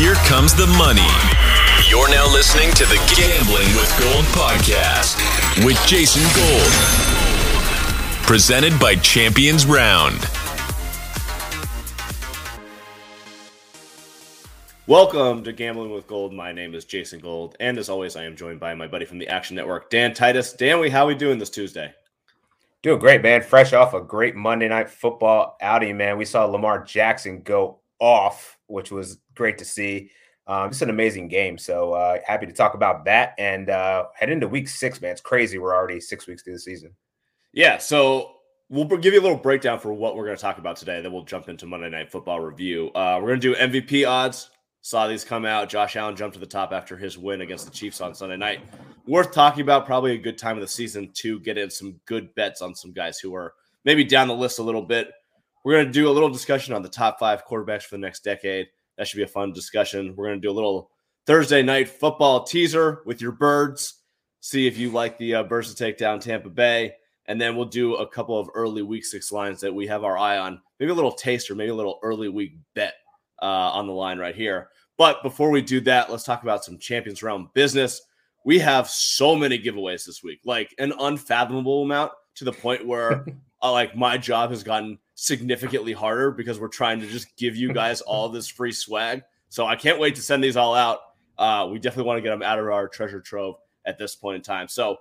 Here comes the money. You're now listening to the Gambling with Gold podcast with Jason Gold. Presented by Champions Round. Welcome to Gambling with Gold. My name is Jason Gold, and as always, I am joined by my buddy from the Action Network, Dan Titus. Dan, we how we doing this Tuesday? Doing great, man. Fresh off a great Monday night football outing, man. We saw Lamar Jackson go off, which was great to see. Um, just an amazing game. So uh, happy to talk about that and uh, head into week six, man. It's crazy. We're already six weeks through the season. Yeah. So we'll give you a little breakdown for what we're going to talk about today. Then we'll jump into Monday Night Football review. Uh, we're going to do MVP odds, Saw these come out. Josh Allen jumped to the top after his win against the Chiefs on Sunday night. Worth talking about. Probably a good time of the season to get in some good bets on some guys who are maybe down the list a little bit. We're going to do a little discussion on the top five quarterbacks for the next decade. That should be a fun discussion. We're going to do a little Thursday night football teaser with your birds. See if you like the uh, birds to take down Tampa Bay. And then we'll do a couple of early week six lines that we have our eye on. Maybe a little taster, maybe a little early week bet uh, on the line right here. But before we do that, let's talk about some Champions Round business. We have so many giveaways this week, like an unfathomable amount to the point where uh, like my job has gotten significantly harder because we're trying to just give you guys all this free swag. So I can't wait to send these all out. Uh, we definitely want to get them out of our treasure trove at this point in time. So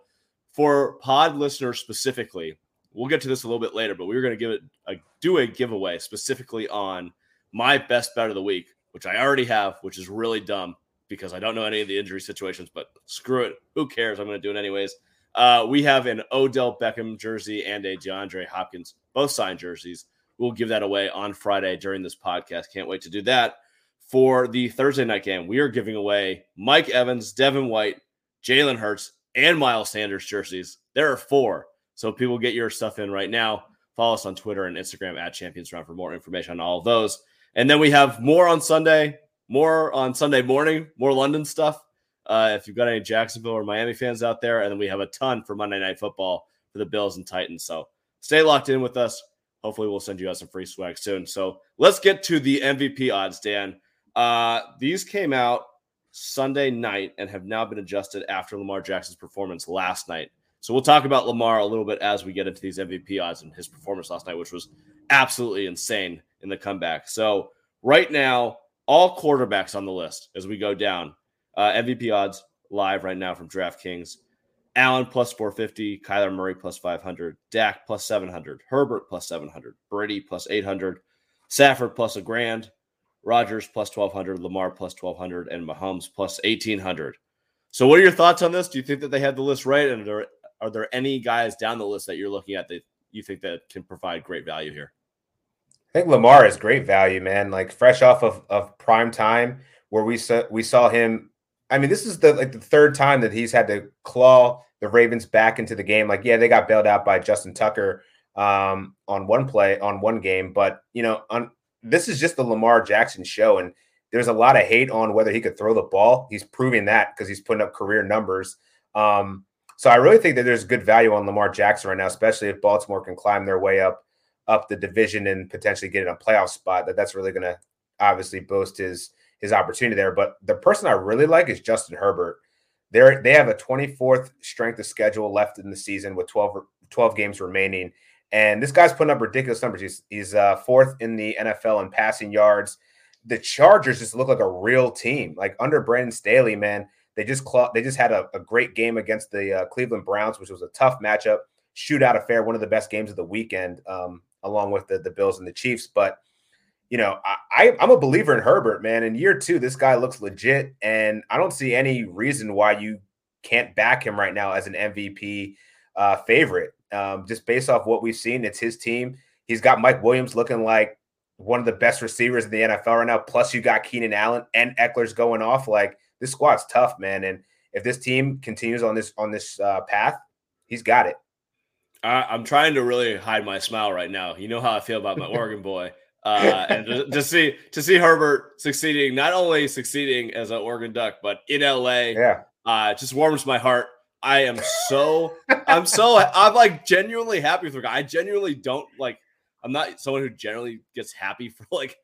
for pod listeners specifically, we'll get to this a little bit later, but we are going to give it a do a giveaway specifically on my best bet of the week, which I already have, which is really dumb because I don't know any of the injury situations, but screw it. Who cares? I'm going to do it anyways. Uh, we have an Odell Beckham jersey and a DeAndre Hopkins, both signed jerseys. We'll give that away on Friday during this podcast. Can't wait to do that. For the Thursday night game, we are giving away Mike Evans, Devin White, Jalen Hurts, and Miles Sanders jerseys. There are four. So people get your stuff in right now. Follow us on Twitter and Instagram at Champions Round for more information on all of those. And then we have more on Sunday, more on Sunday morning, more London stuff. Uh, if you've got any Jacksonville or Miami fans out there, and then we have a ton for Monday Night Football for the Bills and Titans. So stay locked in with us. Hopefully, we'll send you out some free swag soon. So let's get to the MVP odds, Dan. Uh, these came out Sunday night and have now been adjusted after Lamar Jackson's performance last night. So we'll talk about Lamar a little bit as we get into these MVP odds and his performance last night, which was absolutely insane in the comeback. So right now, all quarterbacks on the list as we go down. Uh, MVP odds live right now from DraftKings. Allen plus 450, Kyler Murray plus 500, Dak plus 700, Herbert plus 700, Brady plus 800, Stafford plus a grand, Rodgers plus 1200, Lamar plus 1200, and Mahomes plus 1800. So, what are your thoughts on this? Do you think that they had the list right? And are, are there any guys down the list that you're looking at that you think that can provide great value here? I think Lamar is great value, man. Like fresh off of, of prime time, where we saw we saw him. I mean, this is the like the third time that he's had to claw the Ravens back into the game. Like, yeah, they got bailed out by Justin Tucker um, on one play on one game, but you know, on this is just the Lamar Jackson show, and there's a lot of hate on whether he could throw the ball. He's proving that because he's putting up career numbers. Um, so I really think that there's good value on Lamar Jackson right now, especially if Baltimore can climb their way up up the division and potentially get in a playoff spot, that that's really going to obviously boost his his opportunity there. But the person I really like is Justin Herbert. They they have a 24th strength of schedule left in the season with 12, 12 games remaining. And this guy's putting up ridiculous numbers. He's, he's uh, fourth in the NFL in passing yards. The Chargers just look like a real team. Like under Brandon Staley, man, they just cl- they just had a, a, great game against the uh, Cleveland Browns, which was a tough matchup. Shootout affair, one of the best games of the weekend. Um, along with the, the Bills and the Chiefs. But you know, I, I'm a believer in Herbert, man. In year two, this guy looks legit, and I don't see any reason why you can't back him right now as an MVP uh, favorite. Um, just based off what we've seen, it's his team. He's got Mike Williams looking like one of the best receivers in the NFL right now. Plus, you got Keenan Allen and Ekeler's going off. Like this squad's tough, man. And if this team continues on this on this uh, path, he's got it. I, am trying to really hide my smile right now. You know how I feel about my Oregon boy, uh, and to, to, see to see Herbert succeeding, not only succeeding as an Oregon Duck, but in LA, yeah, uh, just warms my heart. I am so I'm so I'm like genuinely happy guy. I genuinely don't like. I'm not someone who generally gets happy for like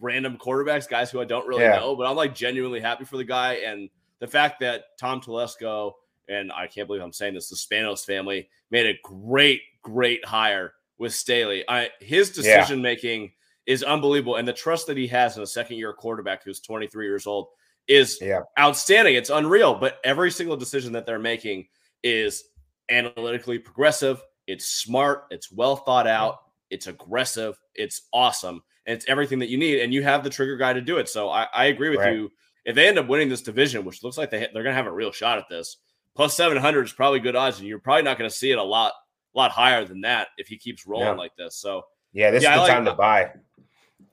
random quarterbacks, guys who I don't really Yeah. know, but I'm like genuinely happy for the guy. And the fact that Tom Telesco and I can't believe I'm saying this, the Spanos family made a great, great hire with Staley. I his decision making is unbelievable, and the trust that he has in a second year quarterback who's 23 years old is Yeah. outstanding. It's unreal. But every single decision that they're making is analytically progressive. It's smart. It's well thought out. It's aggressive. It's awesome. And it's everything that you need. And you have the trigger guy to do it. So I, I agree with Right. you. If they end up winning this division, which looks like they, they're going to have a real shot at this, plus 700 is probably good odds. And you're probably not going to see it a lot, lot higher than that if he keeps rolling Yeah. like this. So Yeah, this Yeah, is the time to buy.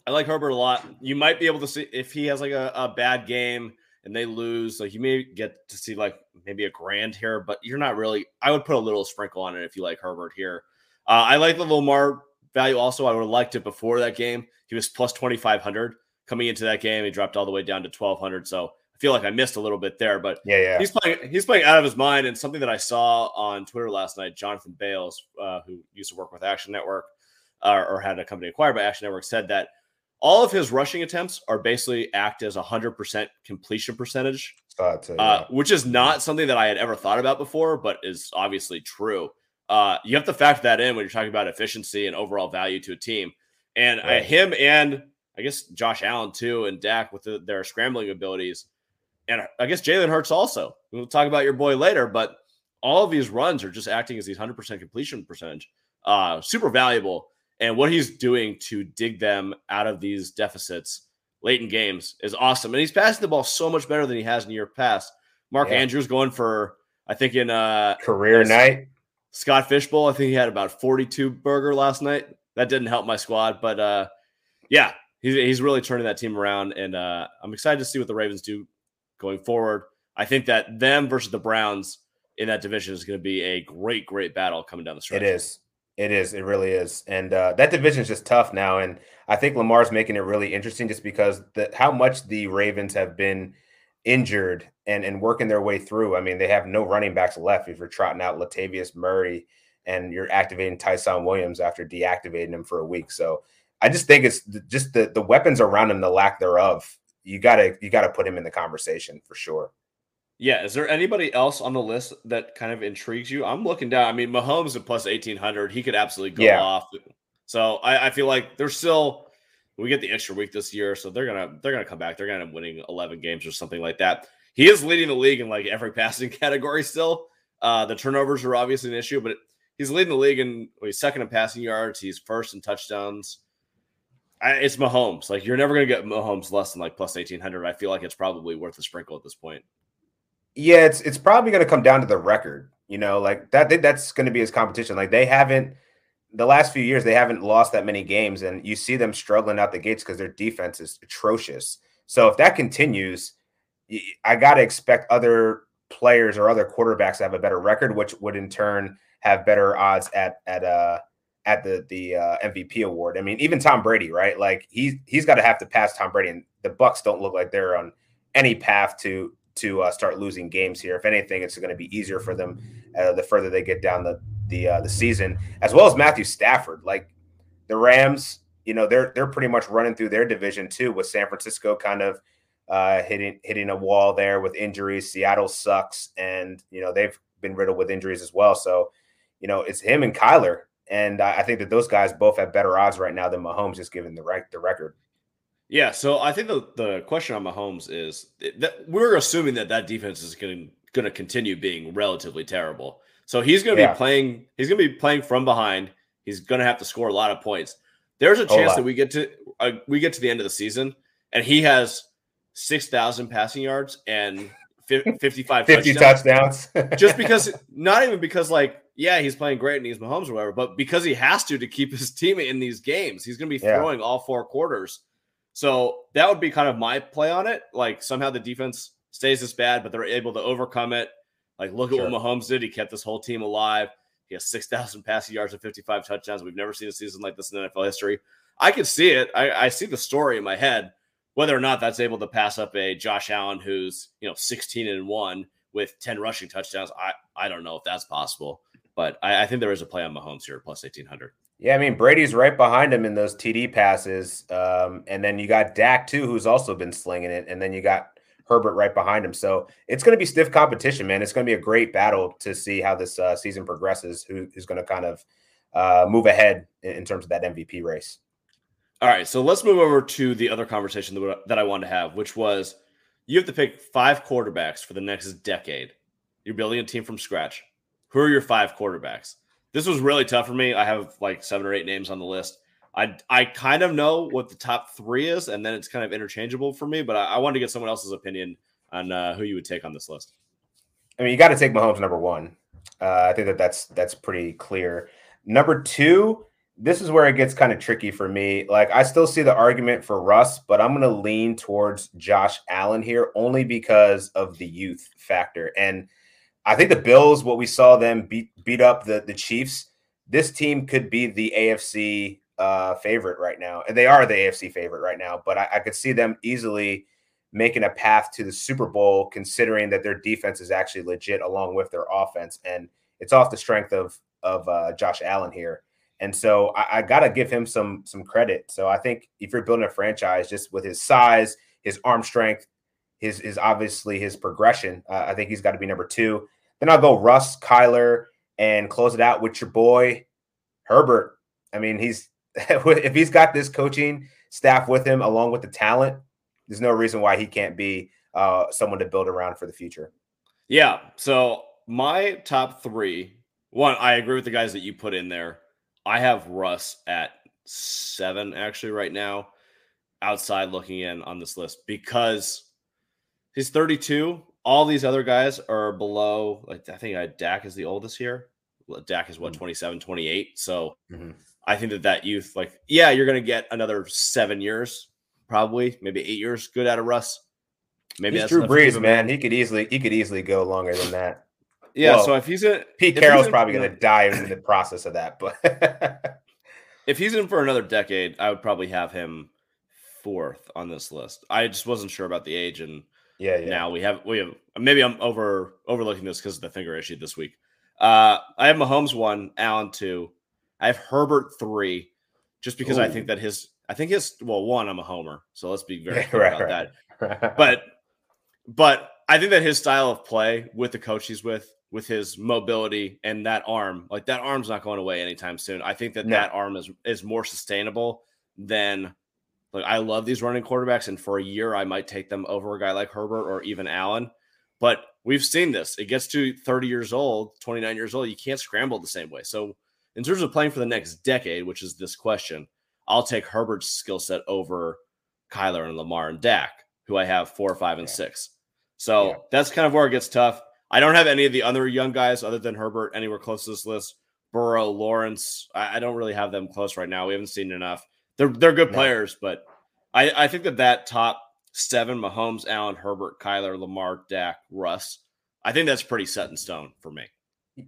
I like Herbert a lot. You might be able to see if he has like a, a bad game and they lose, like you may get to see like maybe a grand here, but you're not really. I would put a little sprinkle on it if you like Herbert here. Uh, I like the Lamar value also. I would have liked it before that game. He was plus 2,500 coming into that game. He dropped all the way down to 1,200. So I feel like I missed a little bit there, but Yeah, yeah. he's playing he's playing out of his mind and something that i saw on twitter last night jonathan bales uh, who used to work with action network uh, or had a company acquired by action network said that all of his rushing attempts are basically act as a 100% completion percentage Saw it too, uh, yeah. which is not something that i had ever thought about before but is obviously true uh, you have to factor that in when you're talking about efficiency and overall value to a team and uh, him and i guess josh allen too and dak with the, their scrambling abilities and I guess Jalen Hurts also. We'll talk about your boy later, but all of these runs are just acting as these 100% completion percentage. Uh, super valuable. And what he's doing to dig them out of these deficits late in games is awesome. And he's passing the ball so much better than he has in year past. Mark Yeah. Andrews going for, I think in uh, Career night. Scott Fishbowl, I think he had about 42 burger last night. That didn't help my squad, but uh, yeah, he's, he's really turning that team around. And uh, I'm excited to see what the Ravens do going forward. I think that them versus the Browns in that division is going to be a great, great battle coming down the stretch. It is. It is. It really is. And uh, that division is just tough now. And I think Lamar's making it really interesting just because the how much the Ravens have been injured and, and working their way through. I mean, they have no running backs left if you're trotting out Latavius Murray and you're activating Ty'Son Williams after deactivating him for a week. So I just think it's just the, the weapons around him, the lack thereof. You gotta you gotta put him in the conversation for sure. Yeah. Is there anybody else on the list that kind of intrigues you? I'm looking down. I mean, Mahomes at plus 1800, he could absolutely go Yeah. off. So I, I feel like they're still, we get the extra week this year. So they're going to, they're to come back. They're going to end up winning 11 games or something like that. He is leading the league in like every passing category still. Uh, the turnovers are obviously an issue, but he's leading the league in, well, he's second in passing yards. He's first in touchdowns. I, it's Mahomes. Like you're never going to get Mahomes less than like plus 1800. I feel like it's probably worth a sprinkle at this point. Yeah, it's it's probably going to come down to the record. You know, like that. That's going to be his competition. Like they haven't the last few years, they haven't lost that many games, and you see them struggling out the gates because their defense is atrocious. So if that continues, I got to expect other players or other quarterbacks to have a better record, which would in turn have better odds at at uh at the the uh, MVP award. I mean, even Tom Brady, right? Like he's he's got to have to pass Tom Brady, and the Bucs don't look like they're on any path to to uh, start losing games here. If anything, it's going to be easier for them uh, the further they get down the the uh, the season, as well as Matthew Stafford. Like the Rams, you know, they're they're pretty much running through their division too, with San Francisco kind of uh, hitting hitting a wall there with injuries. Seattle sucks, and you know they've been riddled with injuries as well. So, you know, it's him and Kyler, and I, I think that those guys both have better odds right now than Mahomes, just given the rec- the record. Yeah, so I think the, the question on Mahomes is that we're assuming that that defense is going to continue being relatively terrible. So he's going to Yeah. be playing. He's going to be playing from behind. He's going to have to score a lot of points. There's a chance lot. that we get to uh, we get to the end of the season and he has six thousand passing yards and fifty five Fifty touchdowns. touchdowns, Just because, not even because like yeah, he's playing great and he's Mahomes or whatever, but because he has to to keep his team in these games. He's going to be Yeah. throwing all four quarters. So that would be kind of my play on it. Like somehow the defense stays this bad, but they're able to overcome it. Like look at what Mahomes did. He kept this whole team alive. He has 6,000 passing yards and 55 touchdowns. We've never seen a season like this in NFL history. I can see it. I, I see the story in my head. Whether or not that's able to pass up a Josh Allen who's, you know, 16 and 1 with 10 rushing touchdowns, I, I don't know if that's possible. But I, I think there is a play on Mahomes here, plus 1,800. Yeah, I mean Brady's right behind him in those TD passes, um, and then you got Dak too, who's also been slinging it, and then you got Herbert right behind him. So it's going to be stiff competition, man. It's going to be a great battle to see how this uh, season progresses. Who, who's going to kind of uh, move ahead in, in, terms of that MVP race? All right, so let's move over to the other conversation that, that I wanted to have, which was you have to pick five quarterbacks for the next decade. You're building a team from scratch. Who are your five quarterbacks? This was really tough for me. I have like seven or eight names on the list. I I kind of know what the top three is, and then it's kind of interchangeable for me. But I, I wanted to get someone else's opinion on uh, who you would take on this list. I mean, you got to take Mahomes number one. Uh, I think that that's that's pretty clear. Number two, this is where it gets kind of tricky for me. Like, I still see the argument for Russ, but I'm going to lean towards Josh Allen here only because of the youth factor. And I think the Bills, what we saw them beat beat up the the Chiefs, this team could be the AFC uh, favorite right now, and they are the AFC favorite right now. But I, I could see them easily making a path to the Super Bowl, considering that their defense is actually legit along with their offense, and it's off the strength of of uh, Josh Allen here. And so I, I got to give him some some credit. So I think if you're building a franchise just with his size, his arm strength, his is obviously his progression, uh, I think he's got to be number two. Then I'll go Russ, Kyler, and close it out with your boy Herbert. I mean, he's if he's got this coaching staff with him along with the talent, there's no reason why he can't be uh, someone to build around for the future. Yeah. So my top three, one, I agree with the guys that you put in there. I have Russ at seven actually right now, outside looking in on this list because he's 32 all these other guys are below. Like I think I, Dak is the oldest here. Dak is what mm-hmm. 27, 28. So mm-hmm. I think that that youth, like, yeah, you're going to get another seven years, probably maybe eight years, good out of Russ. Maybe he's Drew Brees, man. He could easily he could easily go longer than that. Yeah. So if he's in, Pete Carroll's probably going to die in the process of that, but if he's in for another decade, I would probably have him fourth on this list. I just wasn't sure about the age and yeah, yeah. Now we have we have maybe I'm over overlooking this because of the finger issue this week. Uh, I have Mahomes one, Allen two, I have Herbert three, just because Ooh. I think that his I think his well one I'm a homer, so let's be very clear right, about right. that. but but I think that his style of play with the coach he's with, with his mobility and that arm, like that arm's not going away anytime soon. I think that no. that arm is is more sustainable than like I love these running quarterbacks, and for a year I might take them over a guy like Herbert or even Allen. But we've seen this. It gets to 30 years old, 29 years old, you can't scramble the same way. So in terms of playing for the next decade, which is this question, I'll take Herbert's skill set over Kyler and Lamar and Dak, who I have four, five, and yeah. six. So yeah. that's kind of where it gets tough. I don't have any of the other young guys other than Herbert anywhere close to this list. Burrow, Lawrence, I, I don't really have them close right now. We haven't seen enough. They're they're good no. players, but I, I think that that top seven Mahomes, Allen, Herbert, Kyler, Lamar, Dak, Russ, I think that's pretty set in stone for me.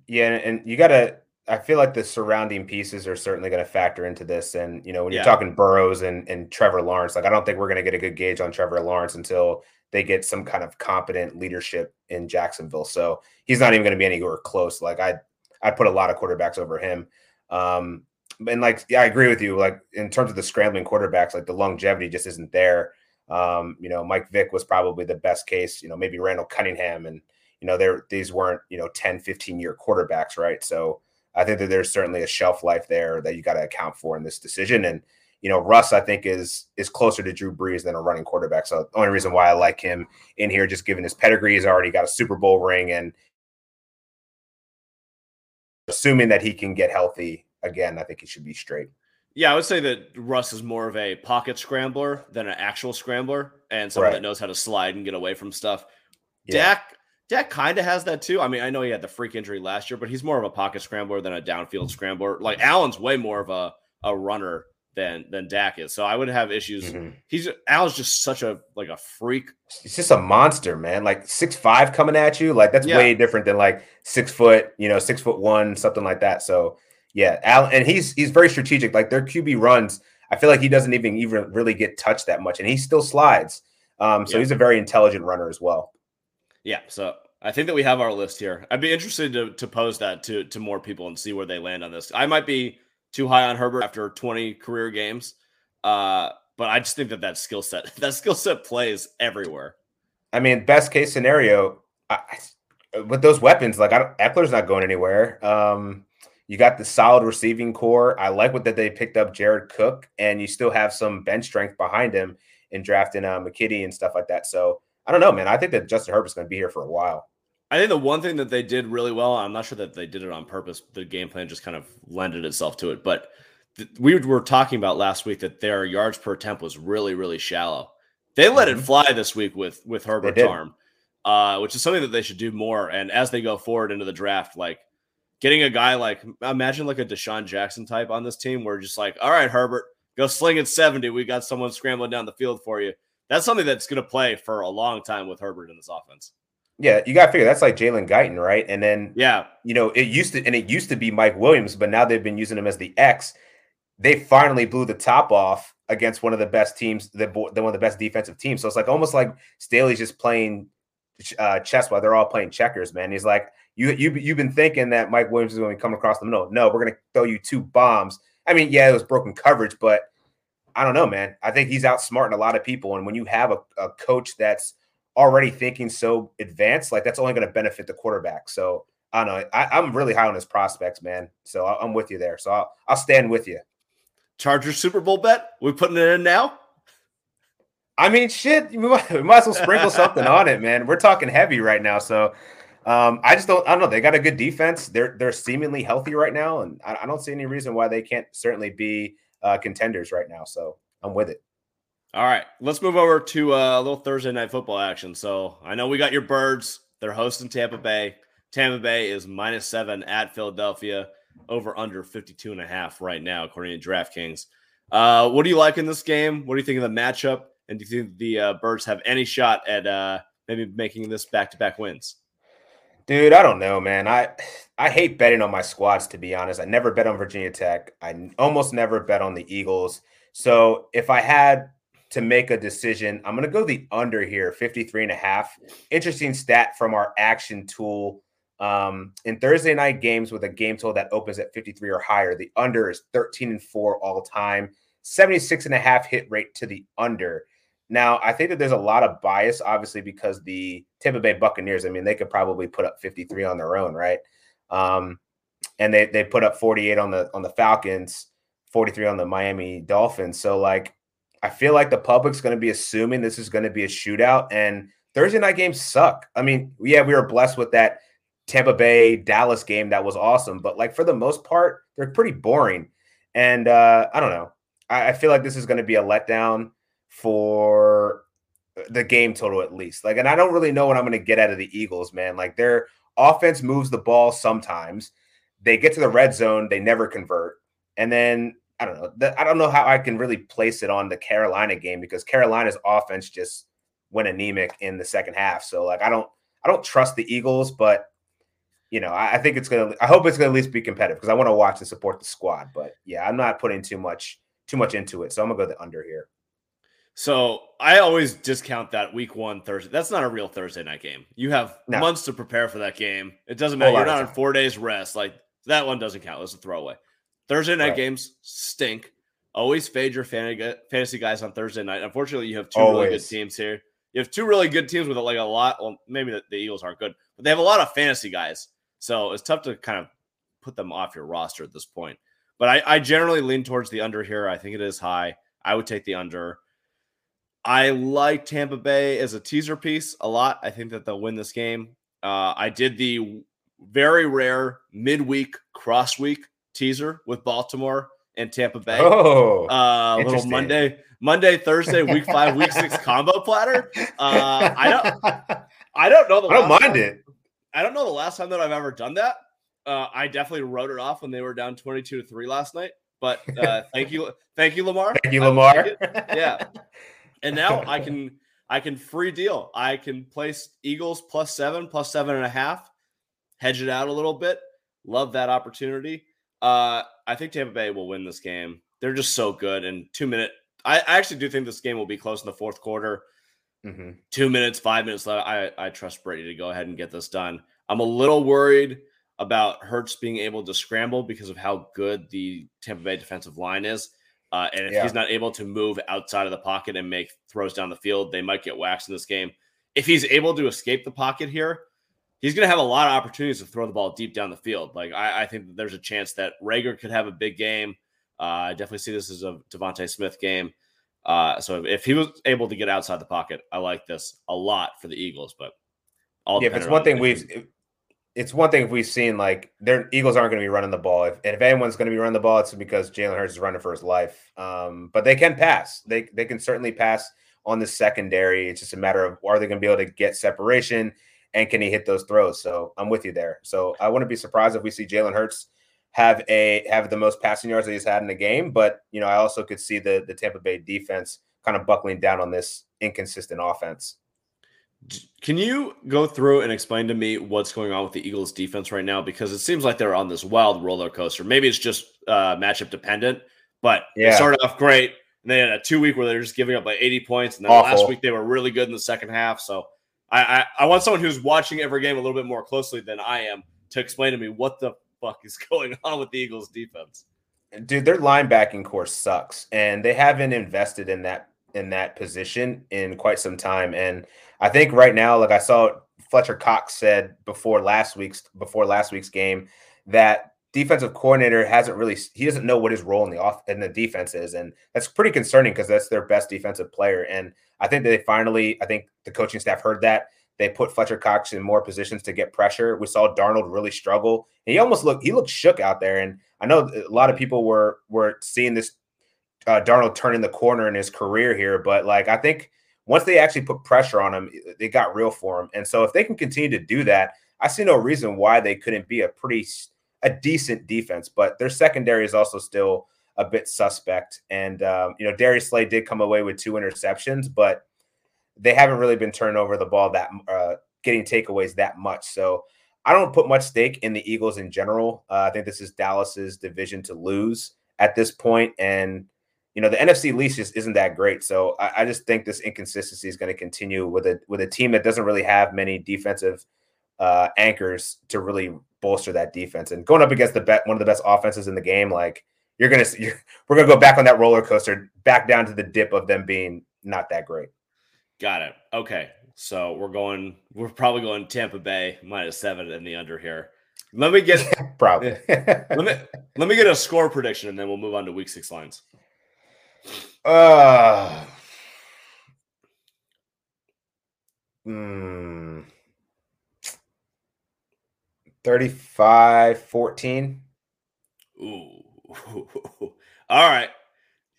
Yeah, and you got to. I feel like the surrounding pieces are certainly going to factor into this. And you know, when you're talking Burrows and and Trevor Lawrence, like I don't think we're going to get a good gauge on Trevor Lawrence until they get some kind of competent leadership in Jacksonville. So he's not even going to be anywhere close. Like I, I'd put a lot of quarterbacks over him. Um, and like yeah, I agree with you. Like in terms of the scrambling quarterbacks, like the longevity just isn't there. Um, you know, Mike Vick was probably the best case, you know, maybe Randall Cunningham and you know, there these weren't, you know, 10, 15 year quarterbacks, right? So I think that there's certainly a shelf life there that you got to account for in this decision. And you know, Russ, I think is is closer to Drew Brees than a running quarterback. So the only reason why I like him in here, just given his pedigree, he's already got a Super Bowl ring, and assuming that he can get healthy again, I think he should be straight. Yeah, I would say that Russ is more of a pocket scrambler than an actual scrambler and someone right. that knows how to slide and get away from stuff. Yeah. Dak Dak kind of has that too. I mean, I know he had the freak injury last year, but he's more of a pocket scrambler than a downfield scrambler. Like Allen's way more of a, a runner than than Dak is. So I would have issues. Mm-hmm. He's Allen's just such a like a freak. He's just a monster, man. Like six five coming at you. Like that's yeah. way different than like six foot, you know, six foot one, something like that. So yeah, Allen, and he's he's very strategic. Like their QB runs, I feel like he doesn't even even really get touched that much, and he still slides. Um, so yeah. he's a very intelligent runner as well. Yeah. So I think that we have our list here. I'd be interested to to pose that to to more people and see where they land on this. I might be too high on Herbert after 20 career games. Uh, but I just think that that skill set, that skill set plays everywhere. I mean, best case scenario, I, with those weapons, like I don't, Ekeler's not going anywhere. Um, you got the solid receiving core. I like what that they picked up Jared Cook, and you still have some bench strength behind him in drafting uh, McKitty and stuff like that. So I don't know, man. I think that Justin Herbert's going to be here for a while. I think the one thing that they did really well, I'm not sure that they did it on purpose. The game plan just kind of lended itself to it. But th- we were talking about last week that their yards per attempt was really, really shallow. They let mm-hmm. it fly this week with with Herbert's arm, uh, which is something that they should do more. And as they go forward into the draft, like getting a guy like imagine like a DeSean Jackson type on this team, where just like, all right, Herbert, go sling it 70. We got someone scrambling down the field for you. That's something that's going to play for a long time with Herbert in this offense. Yeah, you got to figure that's like Jalen Guyton, right? And then yeah, you know, it used to and it used to be Mike Williams, but now they've been using him as the X. They finally blew the top off against one of the best teams, the, the one of the best defensive teams. So it's like almost like Staley's just playing uh, chess while they're all playing checkers. Man, he's like, you you you've been thinking that Mike Williams is going to come across the middle. No, we're going to throw you two bombs. I mean, yeah, it was broken coverage, but I don't know, man. I think he's outsmarting a lot of people. And when you have a, a coach that's already thinking so advanced, like that's only going to benefit the quarterback. So I don't know. I, am really high on his prospects, man. So I'm with you there. So I'll, I'll stand with you. Chargers Super Bowl bet? We putting it in now? I mean, shit. We might, we might as well sprinkle something on it, man. We're talking heavy right now, so um, I just don't. I don't know. They got a good defense. They're they're seemingly healthy right now, and I, I don't see any reason why they can't certainly be uh, contenders right now. So I'm with it. All right, let's move over to uh, a little Thursday night football action. So I know we got your birds. They're hosting Tampa Bay. Tampa Bay is minus seven at Philadelphia, over under 52 and a half right now, according to DraftKings. Uh, what do you like in this game? What do you think of the matchup? And do you think the uh, Birds have any shot at uh, maybe making this back to back wins? Dude, I don't know, man. I I hate betting on my squads to be honest. I never bet on Virginia Tech. I almost never bet on the Eagles. So if I had to make a decision, I'm going to go the under here, 53 and a half. Interesting stat from our action tool. Um, in Thursday night games with a game total that opens at 53 or higher, the under is 13 and 4 all time, 76 and a half hit rate to the under. Now, I think that there's a lot of bias, obviously, because the Tampa Bay Buccaneers, I mean, they could probably put up 53 on their own, right? Um, and they they put up 48 on the on the Falcons, 43 on the Miami Dolphins. So like I feel like the public's going to be assuming this is going to be a shootout and Thursday night games suck. I mean, yeah, we were blessed with that Tampa Bay Dallas game that was awesome, but like for the most part, they're pretty boring. And uh, I don't know. I, I feel like this is going to be a letdown for the game total at least. Like, and I don't really know what I'm going to get out of the Eagles, man. Like their offense moves the ball sometimes. They get to the red zone, they never convert. And then I don't know. I don't know how I can really place it on the Carolina game because Carolina's offense just went anemic in the second half. So like I don't I don't trust the Eagles, but you know, I, I think it's gonna I hope it's gonna at least be competitive because I want to watch and support the squad. But yeah, I'm not putting too much too much into it. So I'm gonna go the under here. So I always discount that week one Thursday. That's not a real Thursday night game. You have no. months to prepare for that game. It doesn't matter. You're not on four days rest. Like that one doesn't count. It's a throwaway. Thursday night right. games stink. Always fade your fantasy guys on Thursday night. Unfortunately, you have two Always. really good teams here. You have two really good teams with like a lot. Well, maybe the, the Eagles aren't good, but they have a lot of fantasy guys. So it's tough to kind of put them off your roster at this point. But I, I generally lean towards the under here. I think it is high. I would take the under. I like Tampa Bay as a teaser piece a lot. I think that they'll win this game. Uh, I did the very rare midweek cross week teaser with Baltimore and Tampa Bay. Oh, uh, little Monday, Monday, Thursday, week five, week six combo platter. Uh, I don't, I don't know. The I don't mind time, it. I don't know the last time that I've ever done that. Uh, I definitely wrote it off when they were down twenty-two to three last night. But uh, thank you, thank you, Lamar. Thank you, Lamar. Yeah, and now I can, I can free deal. I can place Eagles plus seven, plus seven and a half, hedge it out a little bit. Love that opportunity. Uh, I think Tampa Bay will win this game. They're just so good. And two minute, I, I actually do think this game will be close in the fourth quarter. Mm-hmm. Two minutes, five minutes left. I, I trust Brady to go ahead and get this done. I'm a little worried about Hurts being able to scramble because of how good the Tampa Bay defensive line is. Uh, and if yeah. he's not able to move outside of the pocket and make throws down the field, they might get waxed in this game. If he's able to escape the pocket here, he's going to have a lot of opportunities to throw the ball deep down the field. Like I, I think that there's a chance that Reagor could have a big game. Uh, I definitely see this as a DeVonta Smith game. Uh, so if, if, he was able to get outside the pocket, I like this a lot for the Eagles. But all yeah, if it's one thing we've it's one thing if we've seen like their Eagles aren't going to be running the ball. If, and if anyone's going to be running the ball, it's because Jalen Hurts is running for his life. Um, but they can pass. They they can certainly pass on the secondary. It's just a matter of are they going to be able to get separation and can he hit those throws? So I'm with you there. So I wouldn't be surprised if we see Jalen Hurts have a have the most passing yards that he's had in the game. But you know, I also could see the the Tampa Bay defense kind of buckling down on this inconsistent offense. Can you go through and explain to me what's going on with the Eagles defense right now? Because it seems like they're on this wild roller coaster. Maybe it's just uh, matchup dependent, but yeah. they started off great. And they had a two week where they're just giving up like 80 points. And then Awful. last week they were really good in the second half. So I, I, I want someone who's watching every game a little bit more closely than I am to explain to me what the fuck is going on with the Eagles defense. Dude, their linebacking course sucks. And they haven't invested in that in that position in quite some time. And I think right now, like I saw Fletcher Cox said before last week's before last week's game, that defensive coordinator hasn't really he doesn't know what his role in the off in the defense is, and that's pretty concerning because that's their best defensive player. And I think they finally, I think the coaching staff heard that. They put Fletcher Cox in more positions to get pressure. We saw Darnold really struggle. He almost looked he looked shook out there. And I know a lot of people were were seeing this uh, Darnold turning the corner in his career here, but like I think once they actually put pressure on him, it got real for him. And so if they can continue to do that, I see no reason why they couldn't be a pretty a decent defense. But their secondary is also still a bit suspect. And um, you know, Darius Slay did come away with two interceptions, but they haven't really been turning over the ball that uh, getting takeaways that much. So I don't put much stake in the Eagles in general. Uh, I think this is Dallas's division to lose at this point, and you know the NFC least just isn't that great. So I, I just think this inconsistency is going to continue with a with a team that doesn't really have many defensive uh, anchors to really bolster that defense. And going up against the bet one of the best offenses in the game, like you're gonna you're, we're gonna go back on that roller coaster, back down to the dip of them being not that great. Got it. Okay, so we're going. We're probably going Tampa Bay minus seven in the under here. Let me get probably. let me let me get a score prediction, and then we'll move on to week six lines. Uh, hmm. 35 14. Ooh. All right.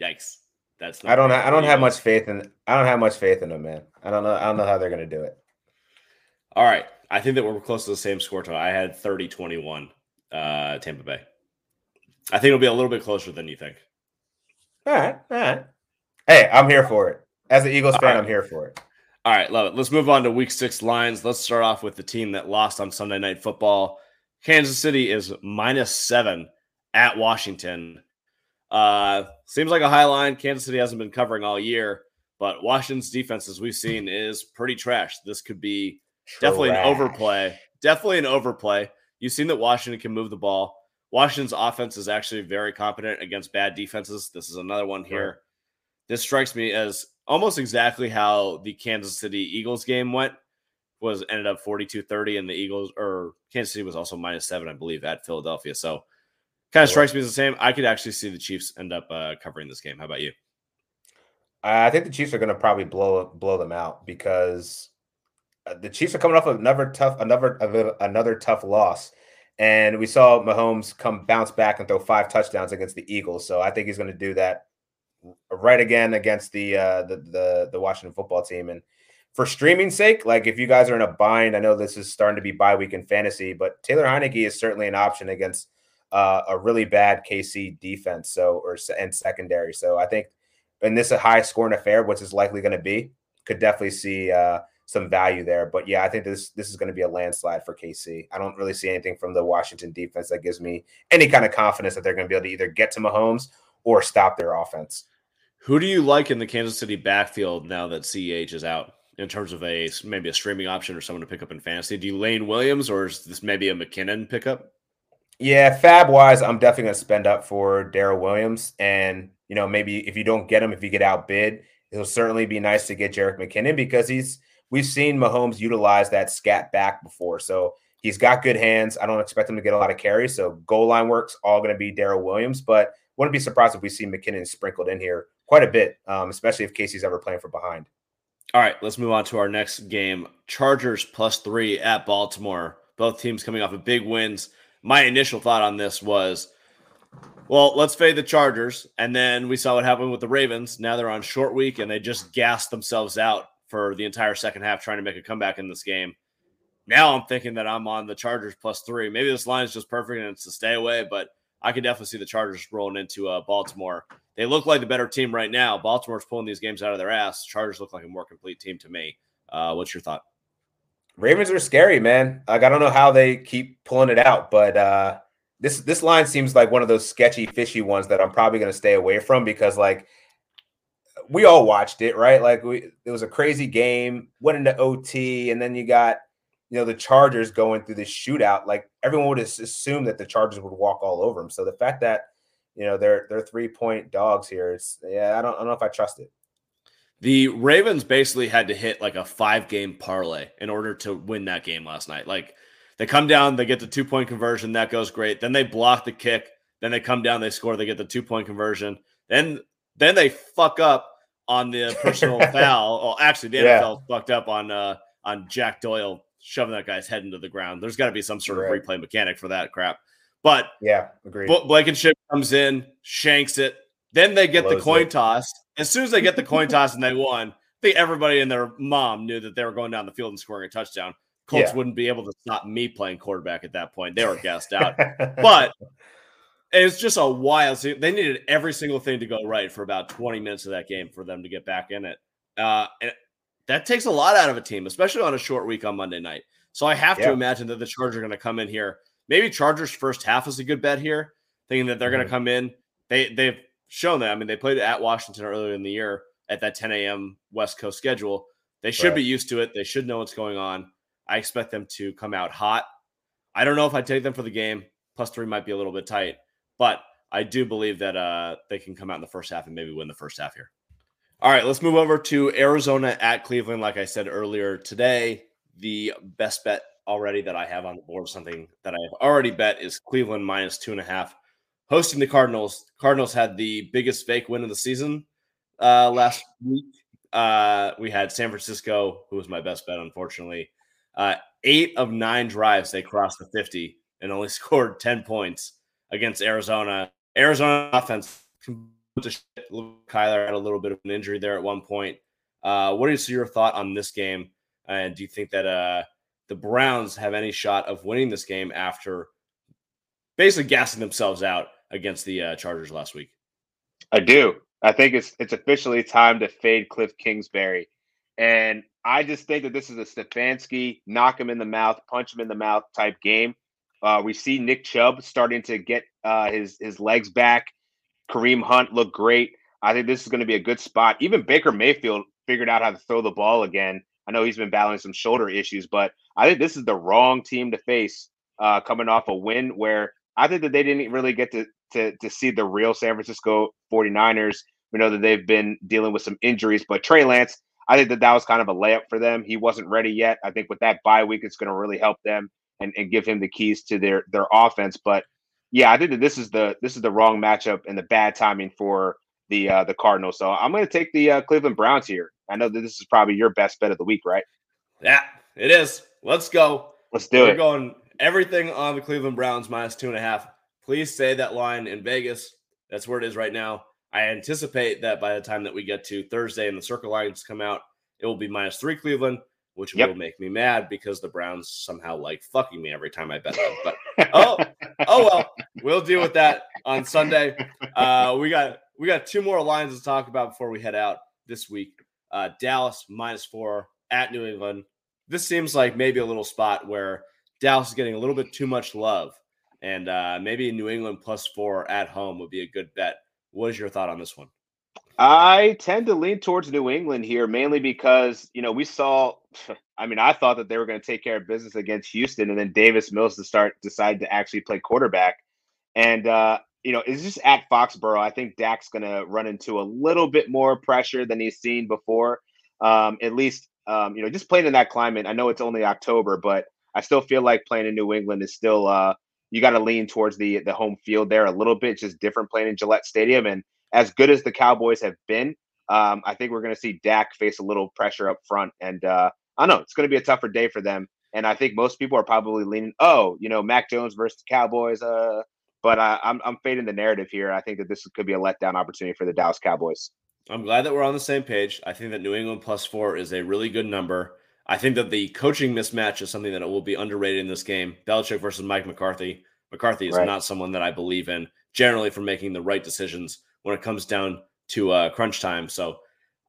Yikes. That's I don't I don't have much faith in I don't have much faith in them, man. I don't know I don't know how they're going to do it. All right. I think that we're close to the same score total. I had 30-21 uh Tampa Bay. I think it'll be a little bit closer than you think. All right. All right. Hey, I'm here for it. As an Eagles fan, right. I'm here for it. All right, love it. Let's move on to week six lines. Let's start off with the team that lost on Sunday Night Football. Kansas City is minus seven at Washington. Uh, seems like a high line. Kansas City hasn't been covering all year, but Washington's defense, as we've seen, is pretty trash. This could be trash. definitely an overplay. Definitely an overplay. You've seen that Washington can move the ball. Washington's offense is actually very competent against bad defenses. This is another one here. This strikes me as almost exactly how the Kansas City Eagles game went. Was ended up 42-30 and the Eagles or Kansas City was also minus 7 I believe at Philadelphia. So kind of strikes me as the same. I could actually see the Chiefs end up uh, covering this game. How about you? I think the Chiefs are going to probably blow blow them out because uh, the Chiefs are coming off of another tough another another tough loss. And we saw Mahomes come bounce back and throw five touchdowns against the Eagles. So I think he's going to do that right again against the uh, the, the the Washington football team. And for streaming sake, like if you guys are in a bind, I know this is starting to be bye week in fantasy, but Taylor Heinicke is certainly an option against uh, a really bad KC defense. So or and secondary. So I think in this a high scoring affair, which is likely going to be, could definitely see uh, some value there. But yeah, I think this this is going to be a landslide for KC. I don't really see anything from the Washington defense that gives me any kind of confidence that they're going to be able to either get to Mahomes or stop their offense. Who do you like in the Kansas City backfield now that CEH is out? in terms of a maybe a streaming option or someone to pick up in fantasy? Do you Lane Williams or is this maybe a McKinnon pickup? Yeah, FAAB wise, I'm definitely going to spend up for Darrel Williams. And, you know, maybe if you don't get him, if you get outbid, it'll certainly be nice to get Jerick McKinnon because he's, we've seen Mahomes utilize that scat back before. So he's got good hands. I don't expect him to get a lot of carries. So goal line work's all going to be Darrel Williams, but wouldn't be surprised if we see McKinnon sprinkled in here quite a bit, um, especially if KC's ever playing for behind. All right, let's move on to our next game. Chargers plus three at Baltimore. Both teams coming off of big wins. My initial thought on this was, well, let's fade the Chargers. And then we saw what happened with the Ravens. Now they're on short week and they just gassed themselves out for the entire second half trying to make a comeback in this game. Now I'm thinking that I'm on the Chargers plus three. Maybe this line is just perfect and it's a stay away, but I could definitely see the Chargers rolling into uh, Baltimore. They look like the better team right now. Baltimore's pulling these games out of their ass. Chargers look like a more complete team to me. Uh, what's your thought? Ravens are scary, man. Like I don't know how they keep pulling it out, but uh, this this line seems like one of those sketchy, fishy ones that I'm probably going to stay away from because like we all watched it, right? Like we it was a crazy game, went into OT, and then you got you know the Chargers going through this shootout. Like everyone would assume that the Chargers would walk all over them. So the fact that you know they're they're three point dogs here, it's yeah, I don't I don't know if I trust it. The Ravens basically had to hit like a five game parlay in order to win that game last night. Like they come down, they get the two point conversion, that goes great. Then they block the kick, then they come down, they score, they get the two point conversion. Then then they fuck up on the personal foul. Oh, actually, the yeah. NFL fucked up on uh on Jack Doyle shoving that guy's head into the ground. There's got to be some sort right. of replay mechanic for that crap. But yeah, agreed. Blankenship comes in, shanks it. Then they get Blows the coin it. toss. As soon as they get the coin toss and they won, I think everybody and their mom knew that they were going down the field and scoring a touchdown. Colts yeah. wouldn't be able to stop me playing quarterback at that point. They were gassed out. but it's just a wild. They needed every single thing to go right for about 20 minutes of that game for them to get back in it. Uh, and that takes a lot out of a team, especially on a short week on Monday night. So I have yeah. to imagine that the Chargers are going to come in here. Maybe Chargers first half is a good bet here, thinking that they're mm-hmm. going to come in. They they've shown that. I mean, they played at Washington earlier in the year at that 10 a.m. West Coast schedule. They should right. be used to it. They should know what's going on. I expect them to come out hot. I don't know if I take them for the game. Plus three might be a little bit tight, but I do believe that uh, they can come out in the first half and maybe win the first half here. All right, let's move over to Arizona at Cleveland. Like I said earlier today, the best bet already that I have on the board, something that I have already bet is Cleveland minus two and a half. Hosting the Cardinals. Cardinals had the biggest fake win of the season uh, last week. Uh, we had San Francisco, who was my best bet, unfortunately. Uh, eight of nine drives, they crossed the 50 and only scored 10 points against Arizona. Arizona offense. Kyler had a little bit of an injury there at one point. Uh, what is your thought on this game? And do you think that uh, the Browns have any shot of winning this game after basically gassing themselves out against the uh, Chargers last week? I do. I think it's it's officially time to fade Cliff Kingsbury, and I just think that this is a Stefanski knock him in the mouth, punch him in the mouth type game. Uh, we see Nick Chubb starting to get uh, his his legs back. Kareem Hunt looked great. I think this is going to be a good spot. Even Baker Mayfield figured out how to throw the ball again. I know he's been battling some shoulder issues, but I think this is the wrong team to face uh, coming off a win where I think that they didn't really get to, to, to see the real San Francisco 49ers. We know that they've been dealing with some injuries, but Trey Lance, I think that that was kind of a layup for them. He wasn't ready yet. I think with that bye week, it's going to really help them and, and give him the keys to their their offense. But yeah, I think that this is the this is the wrong matchup and the bad timing for the uh, the Cardinals. So I'm going to take the uh, Cleveland Browns here. I know that this is probably your best bet of the week, right? Yeah, it is. Let's go. Let's do We're it. We're going everything on the Cleveland Browns minus two and a half. Please say that line in Vegas. That's where it is right now. I anticipate that by the time that we get to Thursday and the circle lines come out, it will be minus three Cleveland, which yep. will make me mad because the Browns somehow like fucking me every time I bet them. But oh, oh well, we'll deal with that on Sunday. Uh, we got we got two more lines to talk about before we head out this week. Uh, Dallas minus four at New England. This seems like maybe a little spot where Dallas is getting a little bit too much love, and uh, maybe New England plus four at home would be a good bet. What is your thought on this one? I tend to lean towards New England here, mainly because you know we saw. I mean, I thought that they were going to take care of business against Houston, and then Davis Mills to start decided to actually play quarterback, and uh, you know it's just at Foxborough. I think Dak's going to run into a little bit more pressure than he's seen before. Um, at least, um, you know, just playing in that climate. I know it's only October, but I still feel like playing in New England is still. Uh, you got to lean towards the the home field there a little bit, just different playing in Gillette Stadium, and as good as the Cowboys have been, um, I think we're going to see Dak face a little pressure up front. And uh, I don't know, it's going to be a tougher day for them. And I think most people are probably leaning, oh, you know, Mac Jones versus the Cowboys. Uh, but I, I'm, I'm fading the narrative here. I think that this could be a letdown opportunity for the Dallas Cowboys. I'm glad that we're on the same page. I think that New England plus four is a really good number. I think that the coaching mismatch is something that will be underrated in this game. Belichick versus Mike McCarthy. McCarthy is right. not someone that I believe in generally for making the right decisions when it comes down to uh, crunch time. So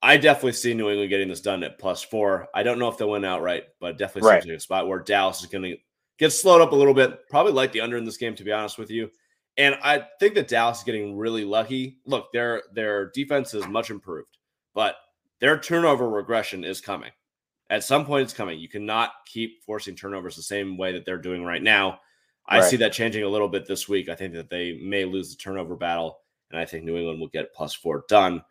I definitely see New England getting this done at plus four. I don't know if they'll win outright, but definitely right. seems like a spot where Dallas is going to get slowed up a little bit. Probably like the under in this game, to be honest with you. And I think that Dallas is getting really lucky. Look, their their defense is much improved, but their turnover regression is coming. At some point, it's coming. You cannot keep forcing turnovers the same way that they're doing right now. I right. see that changing a little bit this week. I think that they may lose the turnover battle and I think New England will get plus four done.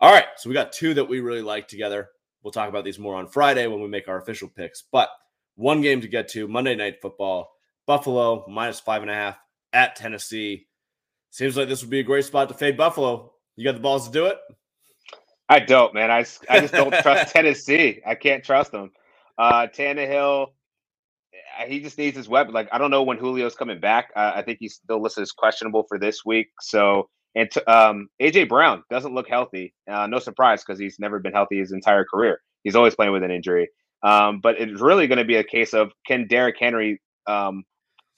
All right, so we got two that we really like together. We'll talk about these more on Friday when we make our official picks. But one game to get to Monday Night Football Buffalo minus five and a half at Tennessee. Seems like this would be a great spot to fade Buffalo. You got the balls to do it? I don't, man. I, I just don't trust Tennessee. I can't trust them. Uh, Tannehill, he just needs his weapon. Like, I don't know when Julio's coming back. Uh, I think he's still listed as questionable for this week. So and um, AJ Brown doesn't look healthy. Uh, no surprise because he's never been healthy his entire career. He's always playing with an injury. Um, but it's really going to be a case of can Derrick Henry um,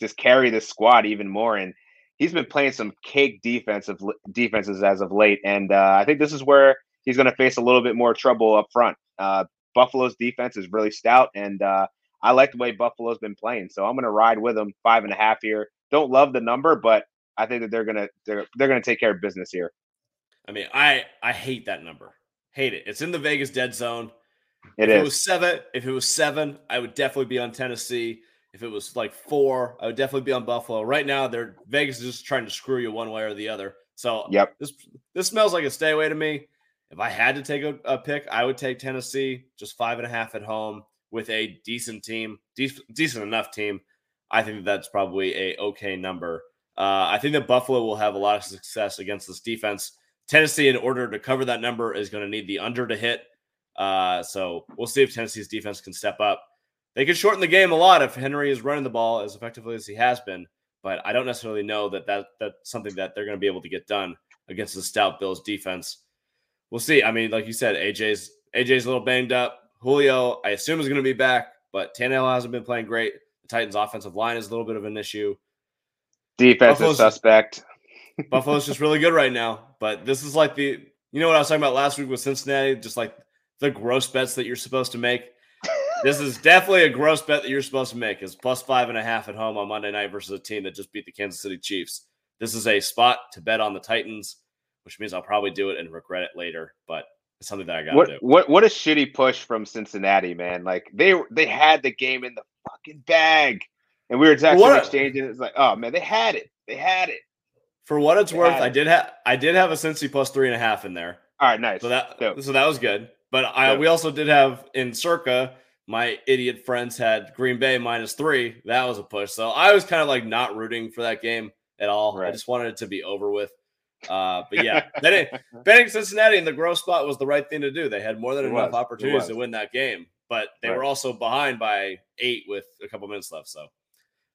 just carry this squad even more? And he's been playing some cake defensive defenses as of late, and uh, I think this is where he's going to face a little bit more trouble up front. Uh, Buffalo's defense is really stout, and uh, I like the way Buffalo's been playing, so I'm going to ride with them five and a half here. Don't love the number, but I think that they're gonna they're they're gonna take care of business here. I mean, I I hate that number. Hate it. It's in the Vegas dead zone. It if is. It was seven. If it was seven, I would definitely be on Tennessee. If it was like four, I would definitely be on Buffalo. Right now, they're Vegas is just trying to screw you one way or the other. So yep, this this smells like a stay away to me. If I had to take a, a pick, I would take Tennessee, just five and a half at home with a decent team, de- decent enough team. I think that's probably a okay number. Uh, I think that Buffalo will have a lot of success against this defense. Tennessee, in order to cover that number, is going to need the under to hit. Uh, so we'll see if Tennessee's defense can step up. They could shorten the game a lot if Henry is running the ball as effectively as he has been, but I don't necessarily know that, that that's something that they're going to be able to get done against the stout Bills defense. We'll see. I mean, like you said, AJ's AJ's a little banged up. Julio, I assume, is going to be back, but Tannehill hasn't been playing great. The Titans' offensive line is a little bit of an issue. Defensive Buffalo's, suspect. Buffalo's just really good right now. But this is like the you know what I was talking about last week with Cincinnati, just like the gross bets that you're supposed to make. this is definitely a gross bet that you're supposed to make. Is plus five and a half at home on Monday night versus a team that just beat the Kansas City Chiefs. This is a spot to bet on the Titans, which means I'll probably do it and regret it later. But it's something that I got to what, do. What what a shitty push from Cincinnati, man! Like they they had the game in the fucking bag. And we were texting what, exchanging. It's like, oh man, they had it. They had it. For what it's they worth, I did have I did have a Cincy plus three and a half in there. All right, nice. So that Dope. so that was good. But I we also did have in circa my idiot friends had Green Bay minus three. That was a push. So I was kind of like not rooting for that game at all. Right. I just wanted it to be over with. Uh, but yeah, betting, betting Cincinnati in the growth spot was the right thing to do. They had more than it enough was. opportunities to win that game, but they right. were also behind by eight with a couple minutes left. So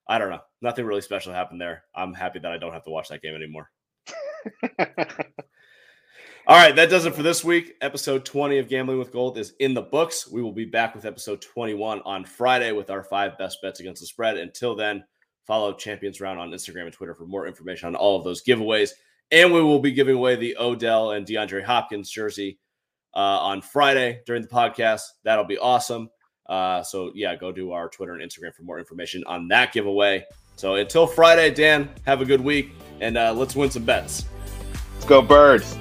I don't know. Nothing really special happened there. I'm happy that I don't have to watch that game anymore. All right, that does it for this week. Episode 20 of Gambling with Gold is in the books. We will be back with episode 21 on Friday with our five best bets against the spread. Until then, follow Champions Round on Instagram and Twitter for more information on all of those giveaways. And we will be giving away the Odell and DeAndre Hopkins jersey uh, on Friday during the podcast. That'll be awesome. Uh, so yeah, go to our Twitter and Instagram for more information on that giveaway. So until Friday, Dan, have a good week and uh, let's win some bets. Let's go, birds.